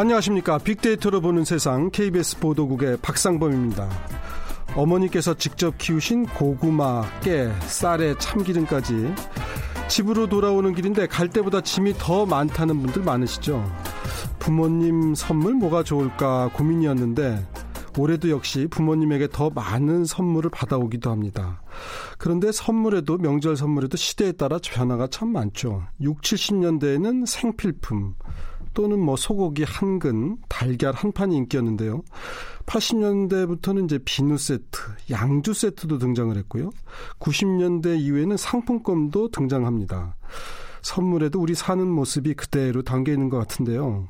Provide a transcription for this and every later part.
안녕하십니까. 빅데이터로 보는 세상 KBS 보도국의 박상범입니다. 어머니께서 직접 키우신 고구마, 깨, 쌀에 참기름까지 집으로 돌아오는 길인데 갈 때보다 짐이 더 많다는 분들 많으시죠. 부모님 선물 뭐가 좋을까 고민이었는데 올해도 역시 부모님에게 더 많은 선물을 받아오기도 합니다. 그런데 선물에도 명절 선물에도 시대에 따라 변화가 참 많죠. 6, 70년대에는 생필품 또는 뭐 소고기 한 근, 달걀 한 판이 인기였는데요. 80년대부터는 이제 비누 세트, 양주 세트도 등장을 했고요. 90년대 이후에는 상품권도 등장합니다. 선물에도 우리 사는 모습이 그대로 담겨 있는 것 같은데요.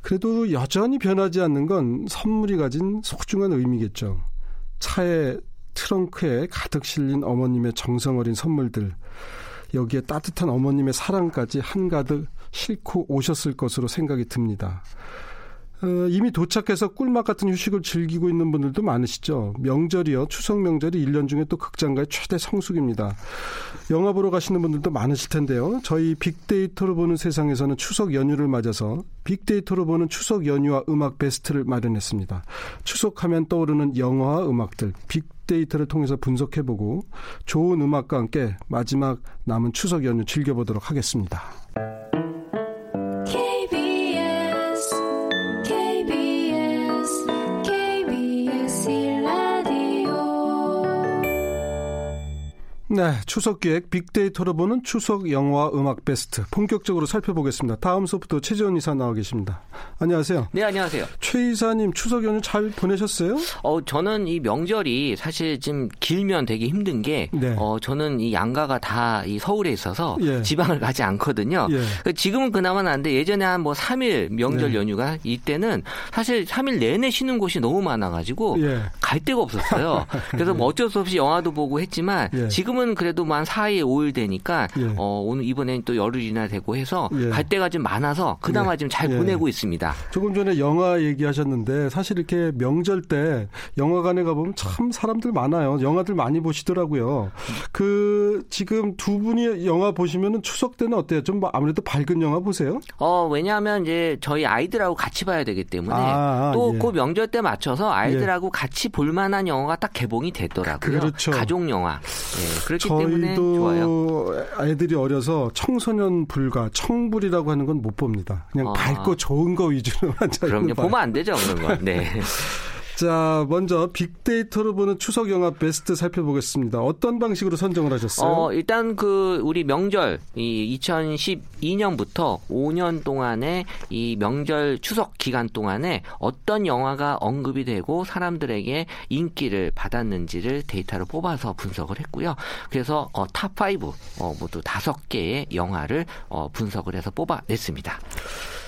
그래도 여전히 변하지 않는 건 선물이 가진 소중한 의미겠죠. 차에 트렁크에 가득 실린 어머님의 정성 어린 선물들. 여기에 따뜻한 어머님의 사랑까지 한가득 싣고 오셨을 것으로 생각이 듭니다. 어, 이미 도착해서 꿀맛 같은 휴식을 즐기고 있는 분들도 많으시죠. 명절이요. 추석 명절이 1년 중에 또 극장가의 최대 성수기입니다. 영화 보러 가시는 분들도 많으실 텐데요. 저희 빅데이터로 보는 세상에서는 추석 연휴를 맞아서 빅데이터로 보는 추석 연휴와 음악 베스트를 마련했습니다. 추석하면 떠오르는 영화와 음악들 빅데이터를 통해서 분석해보고 좋은 음악과 함께 마지막 남은 추석 연휴 즐겨보도록 하겠습니다. 네, 추석 기획 빅데이터로 보는 추석 영화 음악 베스트 본격적으로 살펴보겠습니다. 다음 소프트 최지원 이사 나와 계십니다. 안녕하세요. 네, 안녕하세요. 최 이사님 추석 연휴 잘 보내셨어요? 어, 저는 이 명절이 사실 좀 길면 되게 힘든 게 네. 어, 저는 이 양가가 다 이 서울에 있어서 예. 지방을 가지 않거든요. 예. 그 지금은 그나마 나는데 예전에 한 뭐 3일 명절 네. 연휴가 이때는 사실 3일 내내 쉬는 곳이 너무 많아 가지고 예. 갈 데가 없었어요. 그래서 뭐 어쩔 수 없이 영화도 보고 했지만 예. 지금은 지금은 그래도 만 4일, 5일 되니까 예. 어, 오늘 이번에는 또 열흘이나 되고 해서 예. 갈 데가 좀 많아서 그나마 예. 좀잘 예. 보내고 있습니다. 조금 전에 영화 얘기하셨는데 사실 이렇게 명절 때 영화관에 가보면 참 사람들 많아요. 영화들 많이 보시더라고요. 그 지금 두 분이 영화 보시면은 추석 때는 어때요? 좀뭐 아무래도 밝은 영화 보세요? 어 왜냐하면 이제 저희 아이들하고 같이 봐야 되기 때문에 아, 또그 예. 명절 때 맞춰서 아이들하고 같이 볼 만한 영화가 딱 개봉이 됐더라고요. 그렇죠. 가족 영화. 네, 그렇기 때문에 좋아요. 아이들이 어려서 청소년 불가, 청불이라고 하는 건 못 봅니다. 그냥 아. 밝고 좋은 거 위주로만 그럼요. 보면 안 되죠, 그런 건. 네. 자, 먼저 빅데이터로 보는 추석 영화 베스트 살펴보겠습니다. 어떤 방식으로 선정을 하셨어요? 어, 일단 그 우리 명절 이 2012년부터 5년 동안의 이 명절 추석 기간 동안에 어떤 영화가 언급이 되고 사람들에게 인기를 받았는지를 데이터로 뽑아서 분석을 했고요. 그래서 어, 탑5 어, 모두 다섯 개의 영화를 어, 분석을 해서 뽑아냈습니다.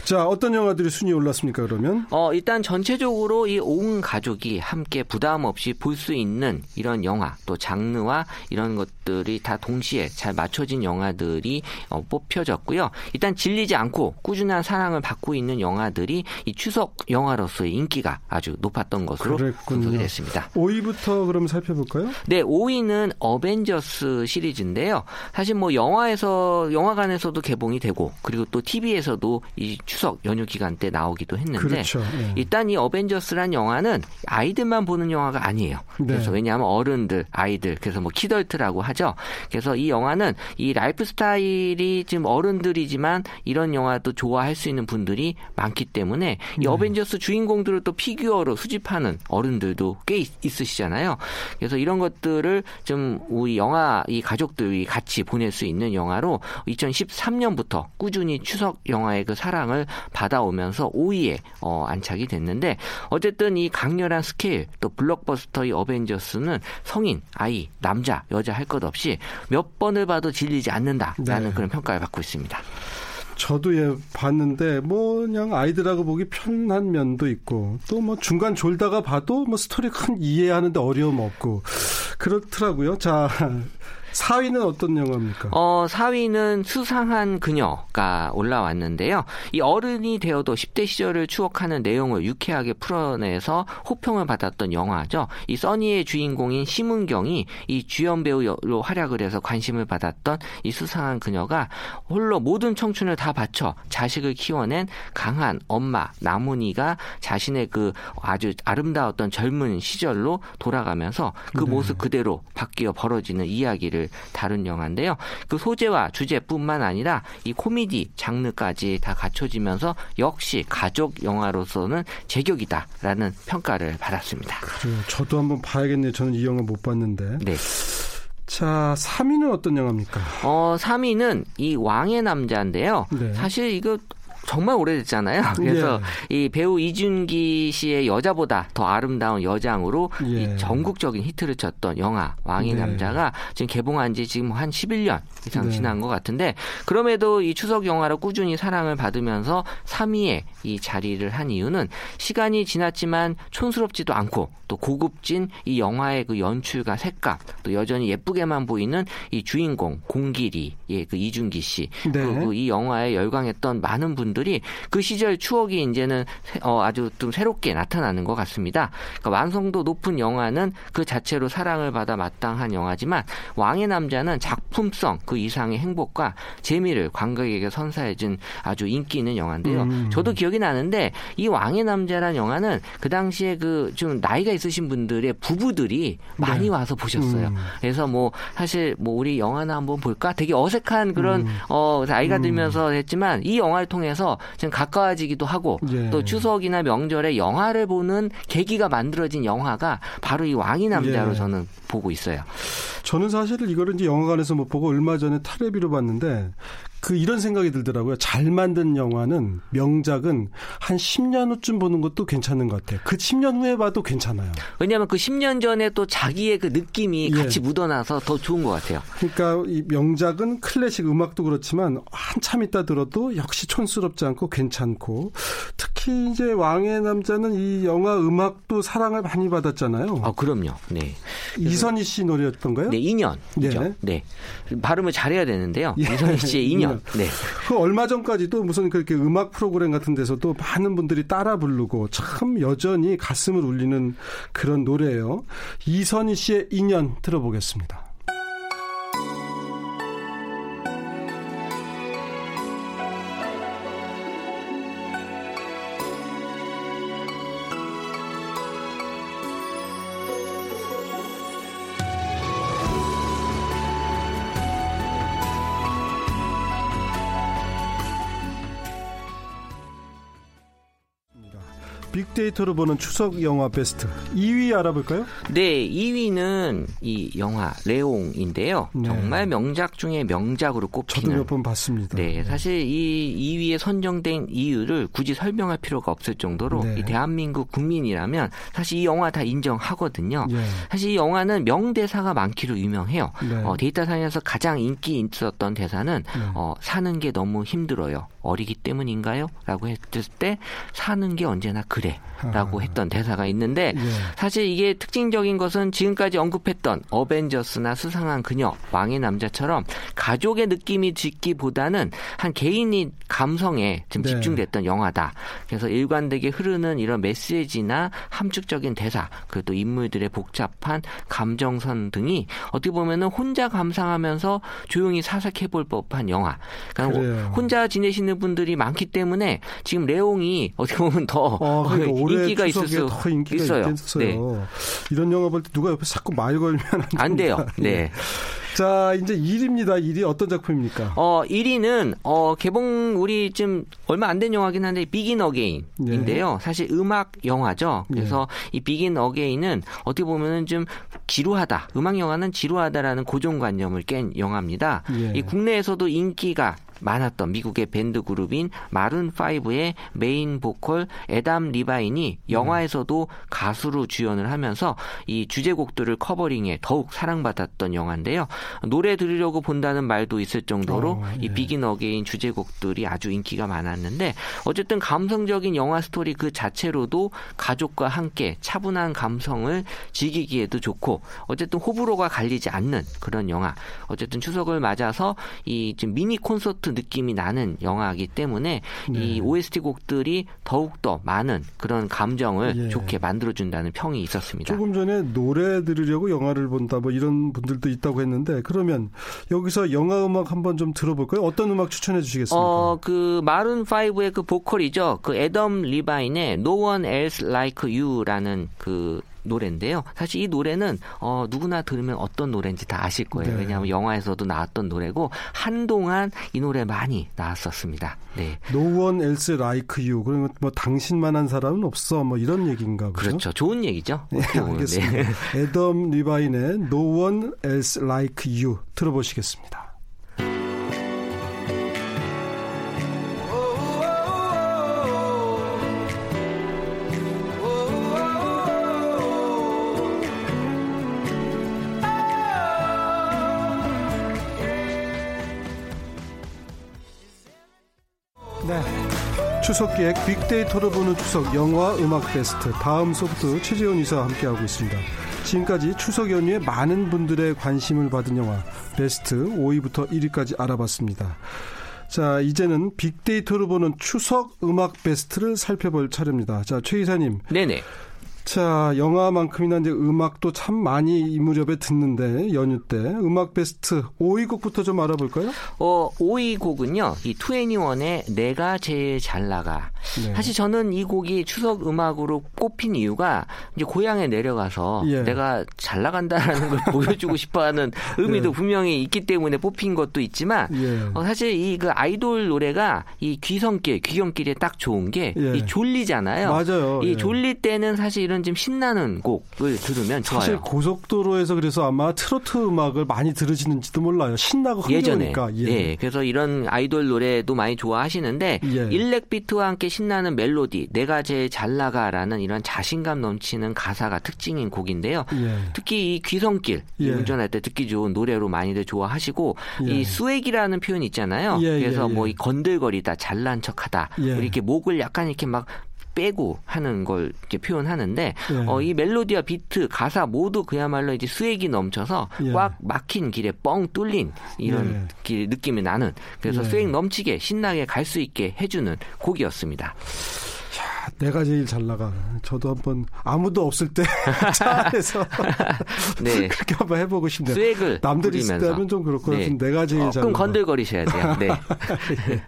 자, 어떤 영화들이 순위 올랐습니까, 그러면? 어, 일단 전체적으로 이 온 가족이 함께 부담 없이 볼 수 있는 이런 영화, 또 장르와 이런 것들이 다 동시에 잘 맞춰진 영화들이 어, 뽑혀졌고요. 일단 질리지 않고 꾸준한 사랑을 받고 있는 영화들이 이 추석 영화로서의 인기가 아주 높았던 것으로. 분석이 됐습니다. 5위부터 그럼 살펴볼까요? 네, 5위는 어벤져스 시리즈인데요. 사실 뭐 영화에서 영화관에서도 개봉이 되고 그리고 또 TV에서도 이 추석 연휴 기간 때 나오기도 했는데 그렇죠. 네. 일단 이 어벤져스란 영화는 아이들만 보는 영화가 아니에요. 네. 그래서 왜냐하면 어른들, 아이들 그래서 뭐 키덜트라고 하죠. 그래서 이 영화는 이 라이프 스타일이 지금 어른들이지만 이런 영화도 좋아할 수 있는 분들이 많기 때문에 이 네. 어벤져스 주인공들을 또 피규어로 수집하는 어른들도 꽤 있, 으시잖아요 그래서 이런 것들을 좀 우리 영화 이 가족들이 같이 보낼 수 있는 영화로 2013년부터 꾸준히 추석 영화의 그 사랑을 받아오면서 5위에 어, 안착이 됐는데 어쨌든 이 강렬한 스케일 또 블록버스터의 어벤져스는 성인, 아이, 남자, 여자 할 것 없이 몇 번을 봐도 질리지 않는다라는 네. 그런 평가를 받고 있습니다. 저도 예 봤는데 뭐 그냥 아이들하고 보기 편한 면도 있고 또 뭐 중간 졸다가 봐도 뭐 스토리 큰 이해하는데 어려움 없고 그렇더라고요. 자 4위는 어떤 영화입니까? 어, 4위는 수상한 그녀가 올라왔는데요. 이 어른이 되어도 10대 시절을 추억하는 내용을 유쾌하게 풀어내서 호평을 받았던 영화죠. 이 써니의 주인공인 심은경이 이 주연 배우로 활약을 해서 관심을 받았던 이 수상한 그녀가 홀로 모든 청춘을 다 바쳐 자식을 키워낸 강한 엄마 나문이가 자신의 그 아주 아름다웠던 젊은 시절로 돌아가면서 그 네. 모습 그대로 바뀌어 벌어지는 이야기를 다룬 영화인데요. 그 소재와 주제뿐만 아니라 이 코미디 장르까지 다 갖춰지면서 역시 가족 영화로서는 제격이다라는 평가를 받았습니다. 그래요. 저도 한번 봐야겠네요. 저는 이 영화 못 봤는데. 네. 자, 3위는 어떤 영화입니까? 어, 3위는 이 왕의 남자인데요. 네. 사실 이거 정말 오래됐잖아요. 그래서 예. 이 배우 이준기 씨의 여자보다 더 아름다운 여장으로 예. 이 전국적인 히트를 쳤던 영화 왕의 네. 남자가 지금 개봉한 지 지금 한 11년 이상 네. 지난 것 같은데 그럼에도 이 추석 영화로 꾸준히 사랑을 받으면서 3위에 이 자리를 한 이유는 시간이 지났지만 촌스럽지도 않고 또 고급진 이 영화의 그 연출과 색감 또 여전히 예쁘게만 보이는 이 주인공 공길이 예, 그 이준기 씨 네. 그리고 이 영화에 열광했던 많은 분들 부분들이 그 시절 추억이 이제는 어, 아주 좀 새롭게 나타나는 것 같습니다. 그러니까 완성도 높은 영화는 그 자체로 사랑을 받아 마땅한 영화지만 왕의 남자는 작품성 그 이상의 행복과 재미를 관객에게 선사해준 아주 인기 있는 영화인데요. 음. 저도 기억이 나는데 이 왕의 남자란 영화는 그 당시에 그 좀 나이가 있으신 분들의 부부들이 많이 네. 와서 보셨어요. 음. 그래서 뭐 사실 뭐 우리 영화나 한번 볼까 되게 어색한 그런 음. 어 나이가 음. 들면서 했지만 이 영화를 통해서 하면서 지금 가까워지기도 하고 예. 또 추석이나 명절에 영화를 보는 계기가 만들어진 영화가 바로 이 왕이 남자로 예. 저는 보고 있어요. 저는 사실 이거를 이제 영화관에서 못 보고 얼마 전에 타레비로 봤는데 그 이런 생각이 들더라고요. 잘 만든 영화는 명작은 한 10년 후쯤 보는 것도 괜찮은 것 같아요. 그 10년 후에 봐도 괜찮아요. 왜냐하면 그 10년 전에 또 자기의 그 느낌이 예. 같이 묻어나서 더 좋은 것 같아요. 그러니까 이 명작은 클래식 음악도 그렇지만 한참 있다 들어도 역시 촌스럽지 않고 괜찮고 특히 이제 왕의 남자는 이 영화 음악도 사랑을 많이 받았잖아요. 아 그럼요. 네. 이선희 씨 노래였던가요? 네, 2년. 네. 네. 발음을 잘해야 되는데요. 예. 이선희 씨의 2년. 네. 그 얼마 전까지도 무슨 그렇게 음악 프로그램 같은 데서도 많은 분들이 따라 부르고 참 여전히 가슴을 울리는 그런 노래예요. 이선희 씨의 인연 들어보겠습니다. 빅데이터로 보는 추석 영화 베스트 2위 알아볼까요? 네, 2위는 이 영화 레옹인데요. 네. 정말 명작 중에 명작으로 꼽히는. 저도 몇 번 봤습니다. 네, 네, 사실 이 2위에 선정된 이유를 굳이 설명할 필요가 없을 정도로 네. 이 대한민국 국민이라면 사실 이 영화 다 인정하거든요. 네. 사실 이 영화는 명대사가 많기로 유명해요. 네. 어, 데이터상에서 가장 인기 있었던 대사는 네. 어, 사는 게 너무 힘들어요. 어리기 때문인가요? 라고 했을 때 사는 게 언제나 그 래. 라고 아. 했던 대사가 있는데 예. 사실 이게 특징적인 것은 지금까지 언급했던 어벤져스나 수상한 그녀, 왕의 남자처럼 가족의 느낌이 짓기보다는 한 개인이 감성에 좀 네. 집중됐던 영화다. 그래서 일관되게 흐르는 이런 메시지나 함축적인 대사, 그리고 또 인물들의 복잡한 감정선 등이 어떻게 보면은 혼자 감상하면서 조용히 사색해 볼 법한 영화. 그러니까 그래요. 혼자 지내시는 분들이 많기 때문에 지금 레옹이 어떻게 보면 더 어, 그러니까 인기가 수더 인기가 있어요. 있겠어요. 네. 이런 영화 볼 때 누가 옆에 자꾸 말 걸면 안, 안 돼요. 네. 예. 자, 이제 1위입니다. 1위 어떤 작품입니까? 어, 1위는 어, 개봉 우리 좀 얼마 안 된 영화긴 한데 비긴 어게인인데요. 네. 사실 음악 영화죠. 그래서 네. 이 비긴 어게인은 어떻게 보면은 좀 지루하다. 음악 영화는 지루하다라는 고정관념을 깬 영화입니다. 예. 이 국내에서도 인기가 많았던 미국의 밴드 그룹인 마룬 5의 메인 보컬 애덤 리바인이 영화에서도 가수로 주연을 하면서 이 주제곡들을 covering해 더욱 사랑받았던 영화인데요. 노래 들으려고 본다는 말도 있을 정도로 어, 예. 이 비긴 어게인 주제곡들이 아주 인기가 많았는데 어쨌든 감성적인 영화 스토리 그 자체로도 가족과 함께 차분한 감성을 즐기기에도 좋고 어쨌든 호불호가 갈리지 않는 그런 영화. 어쨌든 추석을 맞아서 이 지금 미니 콘서트 느낌이 나는 영화이기 때문에 네. 이 OST 곡들이 더욱 더 많은 그런 감정을 예. 좋게 만들어준다는 평이 있었습니다. 조금 전에 노래 들으려고 영화를 본다 뭐 이런 분들도 있다고 했는데 그러면 여기서 영화 음악 한번 좀 들어볼까요? 어떤 음악 추천해 주시겠습니까? 어, 그 마룬 5의 그 보컬이죠. 그 애덤 리바인의 No One Else Like You라는 그 노래인데요. 사실 이 노래는 어, 누구나 들으면 어떤 노래인지 다 아실 거예요. 네. 왜냐하면 영화에서도 나왔던 노래고 한동안 이 노래 많이 나왔었습니다. 네. No one else like you. 그러면 뭐 당신만 한 사람은 없어. 뭐 이런 얘기인가 보죠. 그렇죠. 좋은 얘기죠. 네, 알겠습니다. 네. 애덤 리바인의 No one else like you 들어보시겠습니다. 추석 기획 빅데이터로 보는 추석 영화 음악 베스트 다음 소프트 최재훈 이사와 함께하고 있습니다. 지금까지 추석 연휴에 많은 분들의 관심을 받은 영화 베스트 5위부터 1위까지 알아봤습니다. 자, 이제는 빅데이터로 보는 추석 음악 베스트를 살펴볼 차례입니다. 자, 최 이사님. 네네. 자, 영화만큼이나 이제 음악도 참 많이 이 무렵에 듣는데 연휴 때 음악 베스트 5위 곡부터 좀 알아볼까요? 어, 5위 곡은요. 이 투애니원의 내가 제일 잘 나가. 네. 사실 저는 이 곡이 추석 음악으로 꼽힌 이유가 이제 고향에 내려가서 예. 내가 잘 나간다라는 걸 보여주고 싶어하는 의미도 예. 분명히 있기 때문에 뽑힌 것도 있지만 예. 어, 사실 이 그 아이돌 노래가 이 귀성길, 귀경길에 딱 좋은 게이 예. 졸리잖아요. 맞아요. 이 예. 졸릴 때는 사실 이런 좀 신나는 곡을 들으면 좋아요. 사실 고속도로에서 그래서 아마 트로트 음악을 많이 들으시는지도 몰라요. 신나고 흥겨우니까. 예전에. 예. 네. 그래서 이런 아이돌 노래도 많이 좋아하시는데 예. 일렉 비트와 함께 신나는 멜로디, 내가 제일 잘 나가라는 이런 자신감 넘치는 가사가 특징인 곡인데요. 예. 특히 이 귀성길 예. 운전할 때 듣기 좋은 노래로 많이들 좋아하시고 예. 이 swag이라는 표현 있잖아요. 예, 그래서 뭐 이 건들거리다, 잘난 척하다, 이렇게 목을 약간 이렇게 막 빼고 하는 걸 이렇게 표현하는데 예. 어, 이 멜로디와 비트, 가사 모두 그야말로 이제 swag이 넘쳐서 예. 꽉 막힌 길에 뻥 뚫린 이런 예. 길 느낌이 나는 그래서 예. 수액 넘치게 신나게 갈 수 있게 해주는 곡이었습니다. 내가 제일 잘 나가. 저도 한번 아무도 없을 때 차에서 네. 그렇게 한번 해보고 싶네요. 스웩을 남들이 있을 때면 좀 그렇고 네. 내가 제일 어, 잘. 그럼 건들거리셔야 돼요. 네.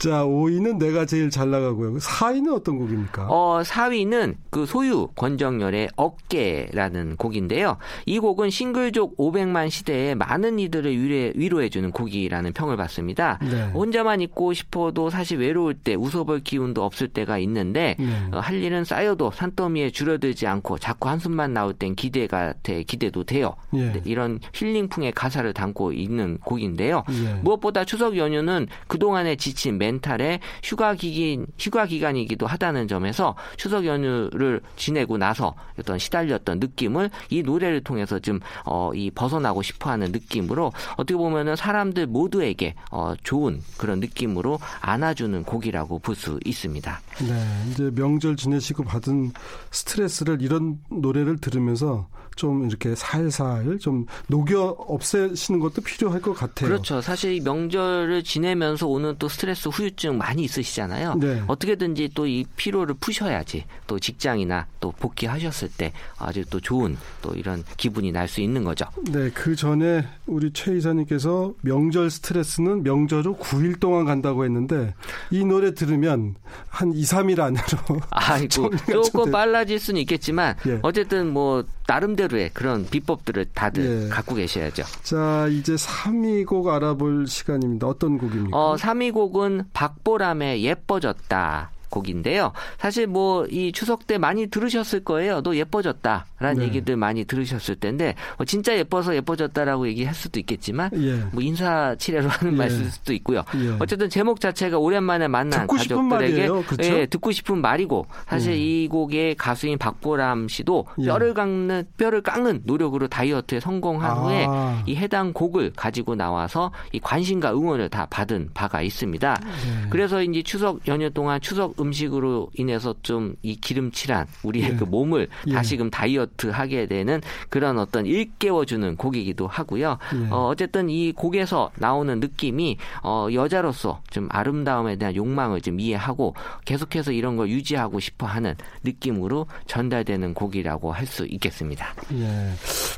자, 5위는 내가 제일 잘 나가고요. 4위는 어떤 곡입니까? 어, 4위는 그 소유 권정열의 어깨라는 곡인데요. 이 곡은 싱글족 500만 시대에 많은 이들을 위로해, 위로해주는 곡이라는 평을 받습니다. 네. 혼자만 있고 싶어도 사실 외로울 때 웃어볼 기운도 없을 때가 있는데 네. 어, 할 일은 쌓여도 산더미에 줄어들지 않고 자꾸 한숨만 나올 땐 기대가 돼, 기대도 돼요. 네. 이런 힐링풍의 가사를 담고 있는 곡인데요. 예. 무엇보다 추석 연휴는 그동안에 지친 매 멘탈의 휴가 기간 휴가 기간이기도 하다는 점에서 추석 연휴를 지내고 나서 어떤 시달렸던 느낌을 이 노래를 통해서 좀 어, 이 벗어나고 싶어하는 느낌으로 어떻게 보면은 사람들 모두에게 어, 좋은 그런 느낌으로 안아주는 곡이라고 볼 수 있습니다. 네, 이제 명절 지내시고 받은 스트레스를 이런 노래를 들으면서 좀 이렇게 살살 좀 녹여 없애시는 것도 필요할 것 같아요. 그렇죠. 사실 명절을 지내면서 오는 또 스트레스 후유증 많이 있으시잖아요. 네. 어떻게든지 또 이 피로를 푸셔야지 또 직장이나 또 복귀하셨을 때 아주 또 좋은 또 이런 기분이 날 수 있는 거죠. 네, 그 전에 우리 최 이사님께서 명절 스트레스는 명절 후 9일 동안 간다고 했는데 이 노래 들으면 한 2, 3일 안으로 아이고 조금 빨라질 수는 있겠지만 예. 어쨌든 뭐 나름대로의 그런 비법들을 다들 예. 갖고 계셔야죠. 자, 이제 3위 곡 알아볼 시간입니다. 어떤 곡입니까? 어, 3위 곡은 박보람의 예뻐졌다. 곡인데요. 사실 뭐 이 추석 때 많이 들으셨을 거예요. 너 예뻐졌다라는 네. 얘기들 많이 들으셨을 텐데 뭐 진짜 예뻐서 예뻐졌다라고 얘기할 수도 있겠지만 예. 뭐 인사 치레로 하는 예. 말일 수도 있고요. 예. 어쨌든 제목 자체가 오랜만에 만난 가족들에게 예, 듣고 싶은 말이고 사실 예. 이 곡의 가수인 박보람 씨도 예. 뼈를 깎는 뼈를 깎는 노력으로 다이어트에 성공한 아. 후에 이 해당 곡을 가지고 나와서 이 관심과 응원을 다 받은 바가 있습니다. 예. 그래서 이제 추석 연휴 동안 추석 음식으로 인해서 좀 이 기름칠한 우리의 예. 그 몸을 예. 다시금 다이어트 하게 되는 그런 어떤 일깨워주는 곡이기도 하고요. 예. 어, 어쨌든 이 곡에서 나오는 느낌이 어, 여자로서 좀 아름다움에 대한 욕망을 좀 이해하고 계속해서 이런 걸 유지하고 싶어 하는 느낌으로 전달되는 곡이라고 할 수 있겠습니다. 예.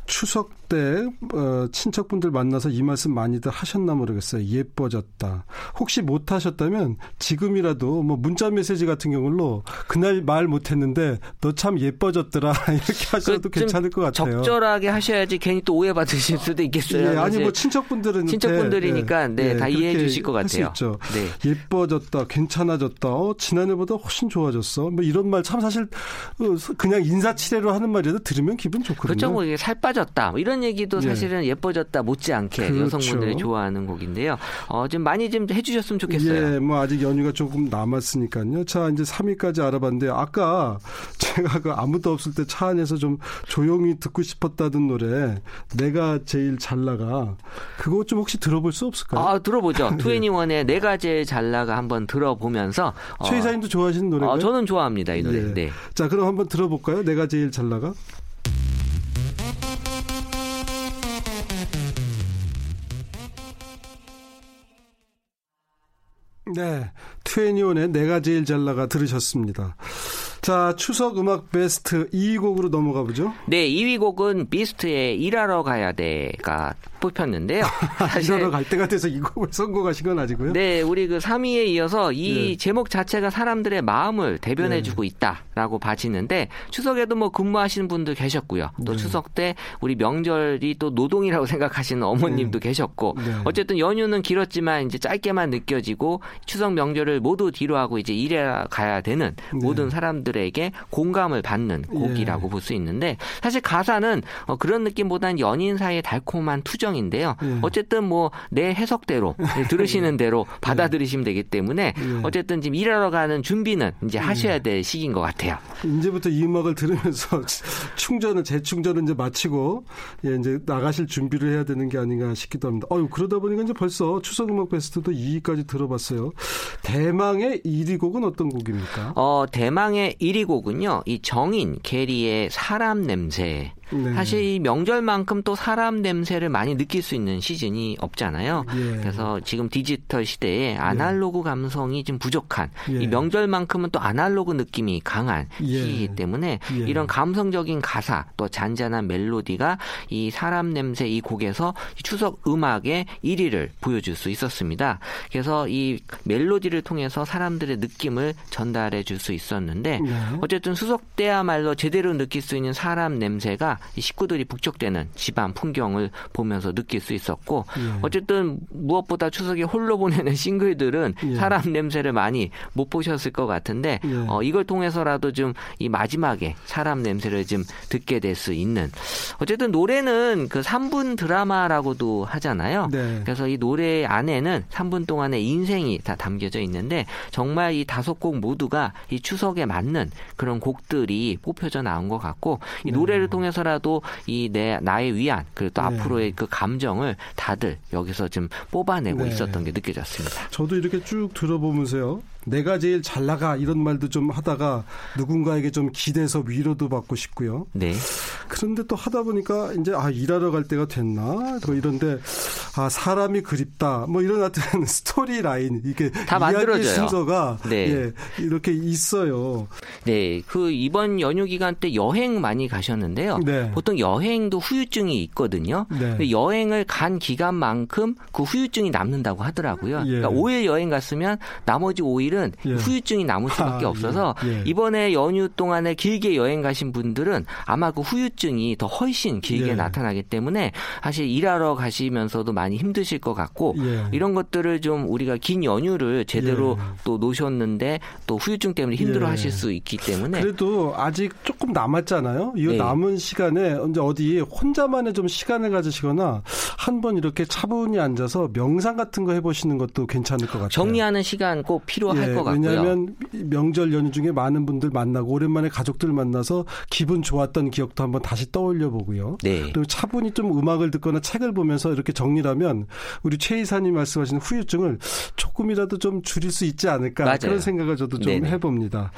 추석 때 어, 친척분들 만나서 이 말씀 많이들 하셨나 모르겠어요. 예뻐졌다. 혹시 못 하셨다면 지금이라도 뭐 문자 메시지 같은 경우로 그날 말 못했는데 너 참 예뻐졌더라 이렇게 하셔도 그 괜찮을 것 같아요. 적절하게 하셔야지 괜히 또 오해 받으실 수도 있겠어요. 예, 아니 뭐 친척분들은 친척분들이니까 네, 네, 다 이해해 주실 것 같아요. 네. 예뻐졌다, 괜찮아졌다, 어, 지난해보다 훨씬 좋아졌어. 뭐 이런 말 참 사실 어, 그냥 인사치레로 하는 말이라도 들으면 기분 좋거든요. 그렇죠, 뭐 이게 살 빠졌다 뭐 이런 얘기도 예. 사실은 예. 뻐졌다 못지않게 그렇죠. 여성분들이 좋아하는 곡인데요. 어, 좀 많이 좀 해주셨으면 좋겠어요. 예, 뭐 아직 연휴가 조금 남았으니까요. 자, 이제 3위까지 알아봤는데 아까 제가 그 아무도 없을 때 차 안에서 좀 조용히 듣고 싶었다던 노래 내가 제일 잘 나가 그거 좀 혹시 들어볼 수 없을까요? 아, 들어보죠. 투애니원의 내가 제일 잘 나가 한번 들어보면서 어, 최 이사님도 좋아하시는 노래가요? 어, 저는 좋아합니다 이 노래. 예. 네. 자, 그럼 한번 들어볼까요? 내가 제일 잘 나가. 네. 트웬니원의 내가 제일 잘 나가 들으셨습니다. 자, 추석 음악 베스트 2위 곡으로 넘어가 보죠. 네, 2위 곡은 비스트의 일하러 가야 돼가 뽑혔는데요. 일하러 갈 때가 돼서 이 곡을 선곡하신 건 아니고요. 네, 우리 그 3위에 이어서 이 네. 제목 자체가 사람들의 마음을 대변해 주고 네. 있다라고 봐지는데 추석에도 뭐 근무하시는 분들 계셨고요. 또 네. 추석 때 우리 명절이 또 노동이라고 생각하시는 어머님도 네. 계셨고 네. 어쨌든 연휴는 길었지만 이제 짧게만 느껴지고 추석 명절을 모두 뒤로하고 이제 일해 가야 되는 모든 사람들 분들에게 공감을 받는 곡이라고 예. 볼수 있는데 사실 가사는 어, 그런 느낌보다는 연인 사이의 달콤한 투정인데요. 예. 어쨌든 뭐 내 해석대로 들으시는 대로 예. 받아들이시면 되기 때문에 예. 어쨌든 지금 일하러 가는 준비는 이제 예. 하셔야 될 시기인 것 같아요. 이제부터 이 음악을 들으면서 충전을 재충전을 이제 마치고 예, 이제 나가실 준비를 해야 되는 게 아닌가 싶기도 합니다. 어유 그러다 보니까 이제 벌써 추석 음악 베스트도 2위까지 들어봤어요. 대망의 1위 곡은 어떤 곡입니까? 어, 대망의 1위 곡은요. 이 정인 게리의 사람 냄새 네. 사실 이 명절만큼 또 사람 냄새를 많이 느낄 수 있는 시즌이 없잖아요. 예. 그래서 지금 디지털 시대에 아날로그 예. 감성이 좀 부족한 예. 이 명절만큼은 또 아날로그 느낌이 강한 예. 시기이기 때문에 예. 이런 감성적인 가사 또 잔잔한 멜로디가 이 사람 냄새 이 곡에서 추석 음악의 1위를 보여줄 수 있었습니다. 그래서 이 멜로디를 통해서 사람들의 느낌을 전달해 줄 수 있었는데 네. 어쨌든 수석 때야말로 제대로 느낄 수 있는 사람 냄새가 이 식구들이 북적대는 집안 풍경을 보면서 느낄 수 있었고 예. 어쨌든 무엇보다 추석에 홀로 보내는 싱글들은 예. 사람 냄새를 많이 못 보셨을 것 같은데 예. 어, 이걸 통해서라도 좀 이 마지막에 사람 냄새를 좀 듣게 될 수 있는 어쨌든 노래는 그 3분 드라마라고도 하잖아요. 네. 그래서 이 노래 안에는 3분 동안의 인생이 다 담겨져 있는데 정말 이 다섯 곡 모두가 이 추석에 맞는 그런 곡들이 뽑혀져 나온 것 같고 이 네. 노래를 통해서 라 하나라도 이 내 나의 위안 그리고 또 네. 앞으로의 그 감정을 다들 여기서 좀 뽑아내고 네. 있었던 게 느껴졌습니다. 저도 이렇게 쭉 들어보면서요. 내가 제일 잘 나가 이런 말도 좀 하다가 누군가에게 좀 기대서 위로도 받고 싶고요. 네. 그런데 또 하다 보니까 이제 아 일하러 갈 때가 됐나 또 이런데 아 사람이 그립다 뭐 이런 같은 스토리 라인 이게 다 만들어져요. 순서가 네. 예, 이렇게 있어요. 네, 그 이번 연휴 기간 때 여행 많이 가셨는데요. 네. 보통 여행도 후유증이 있거든요. 네. 여행을 간 기간만큼 그 후유증이 남는다고 하더라고요. 예. 그러니까 5일 여행 갔으면 나머지 5일 일은 예. 후유증이 남을 수밖에 아, 없어서 예. 예. 이번에 연휴 동안에 길게 여행 가신 분들은 아마 그 후유증이 더 훨씬 길게 예. 나타나기 때문에 사실 일하러 가시면서도 많이 힘드실 것 같고 예. 이런 것들을 좀 우리가 긴 연휴를 제대로 예. 또 놓으셨는데 또 후유증 때문에 힘들어 하실 수 있기 때문에 그래도 아직 조금 남았잖아요. 이 네. 남은 시간에 이제 어디 혼자만의 좀 시간을 가지시거나 한 번 이렇게 차분히 앉아서 명상 같은 거 해보시는 것도 괜찮을 것 같아요. 정리하는 시간 꼭 필요 할 예, 것 같고요. 왜냐하면 명절 연휴 중에 많은 분들 만나고 오랜만에 가족들 만나서 기분 좋았던 기억도 한번 다시 떠올려 보고요. 네. 그리고 차분히 좀 음악을 듣거나 책을 보면서 이렇게 정리하면 우리 최 이사님 말씀하신 후유증을 조금이라도 좀 줄일 수 있지 않을까 맞아요. 그런 생각을 저도 좀 네네. 해봅니다.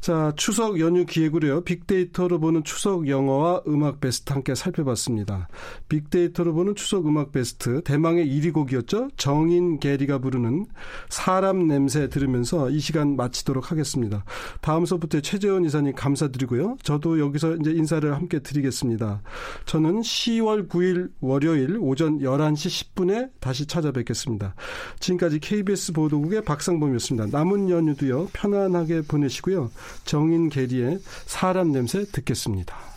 자, 추석 연휴 기획으로요. 빅데이터로 보는 추석 영어와 음악 베스트 함께 살펴봤습니다. 빅데이터로 보는 추석 음악 베스트 대망의 1위 곡이었죠. 정인 게리가 부르는 사람 냄새 들으면서 이 시간 마치도록 하겠습니다. 다음 수업부터 최재원 이사님 감사드리고요. 저도 여기서 이제 인사를 함께 드리겠습니다. 저는 10월 9일 월요일 오전 11시 10분에 다시 찾아뵙겠습니다. 지금까지 KBS 보도국의 박상범이었습니다. 남은 연휴도요. 편안하게 보내시고요. 정인 계리의 사람 냄새 듣겠습니다.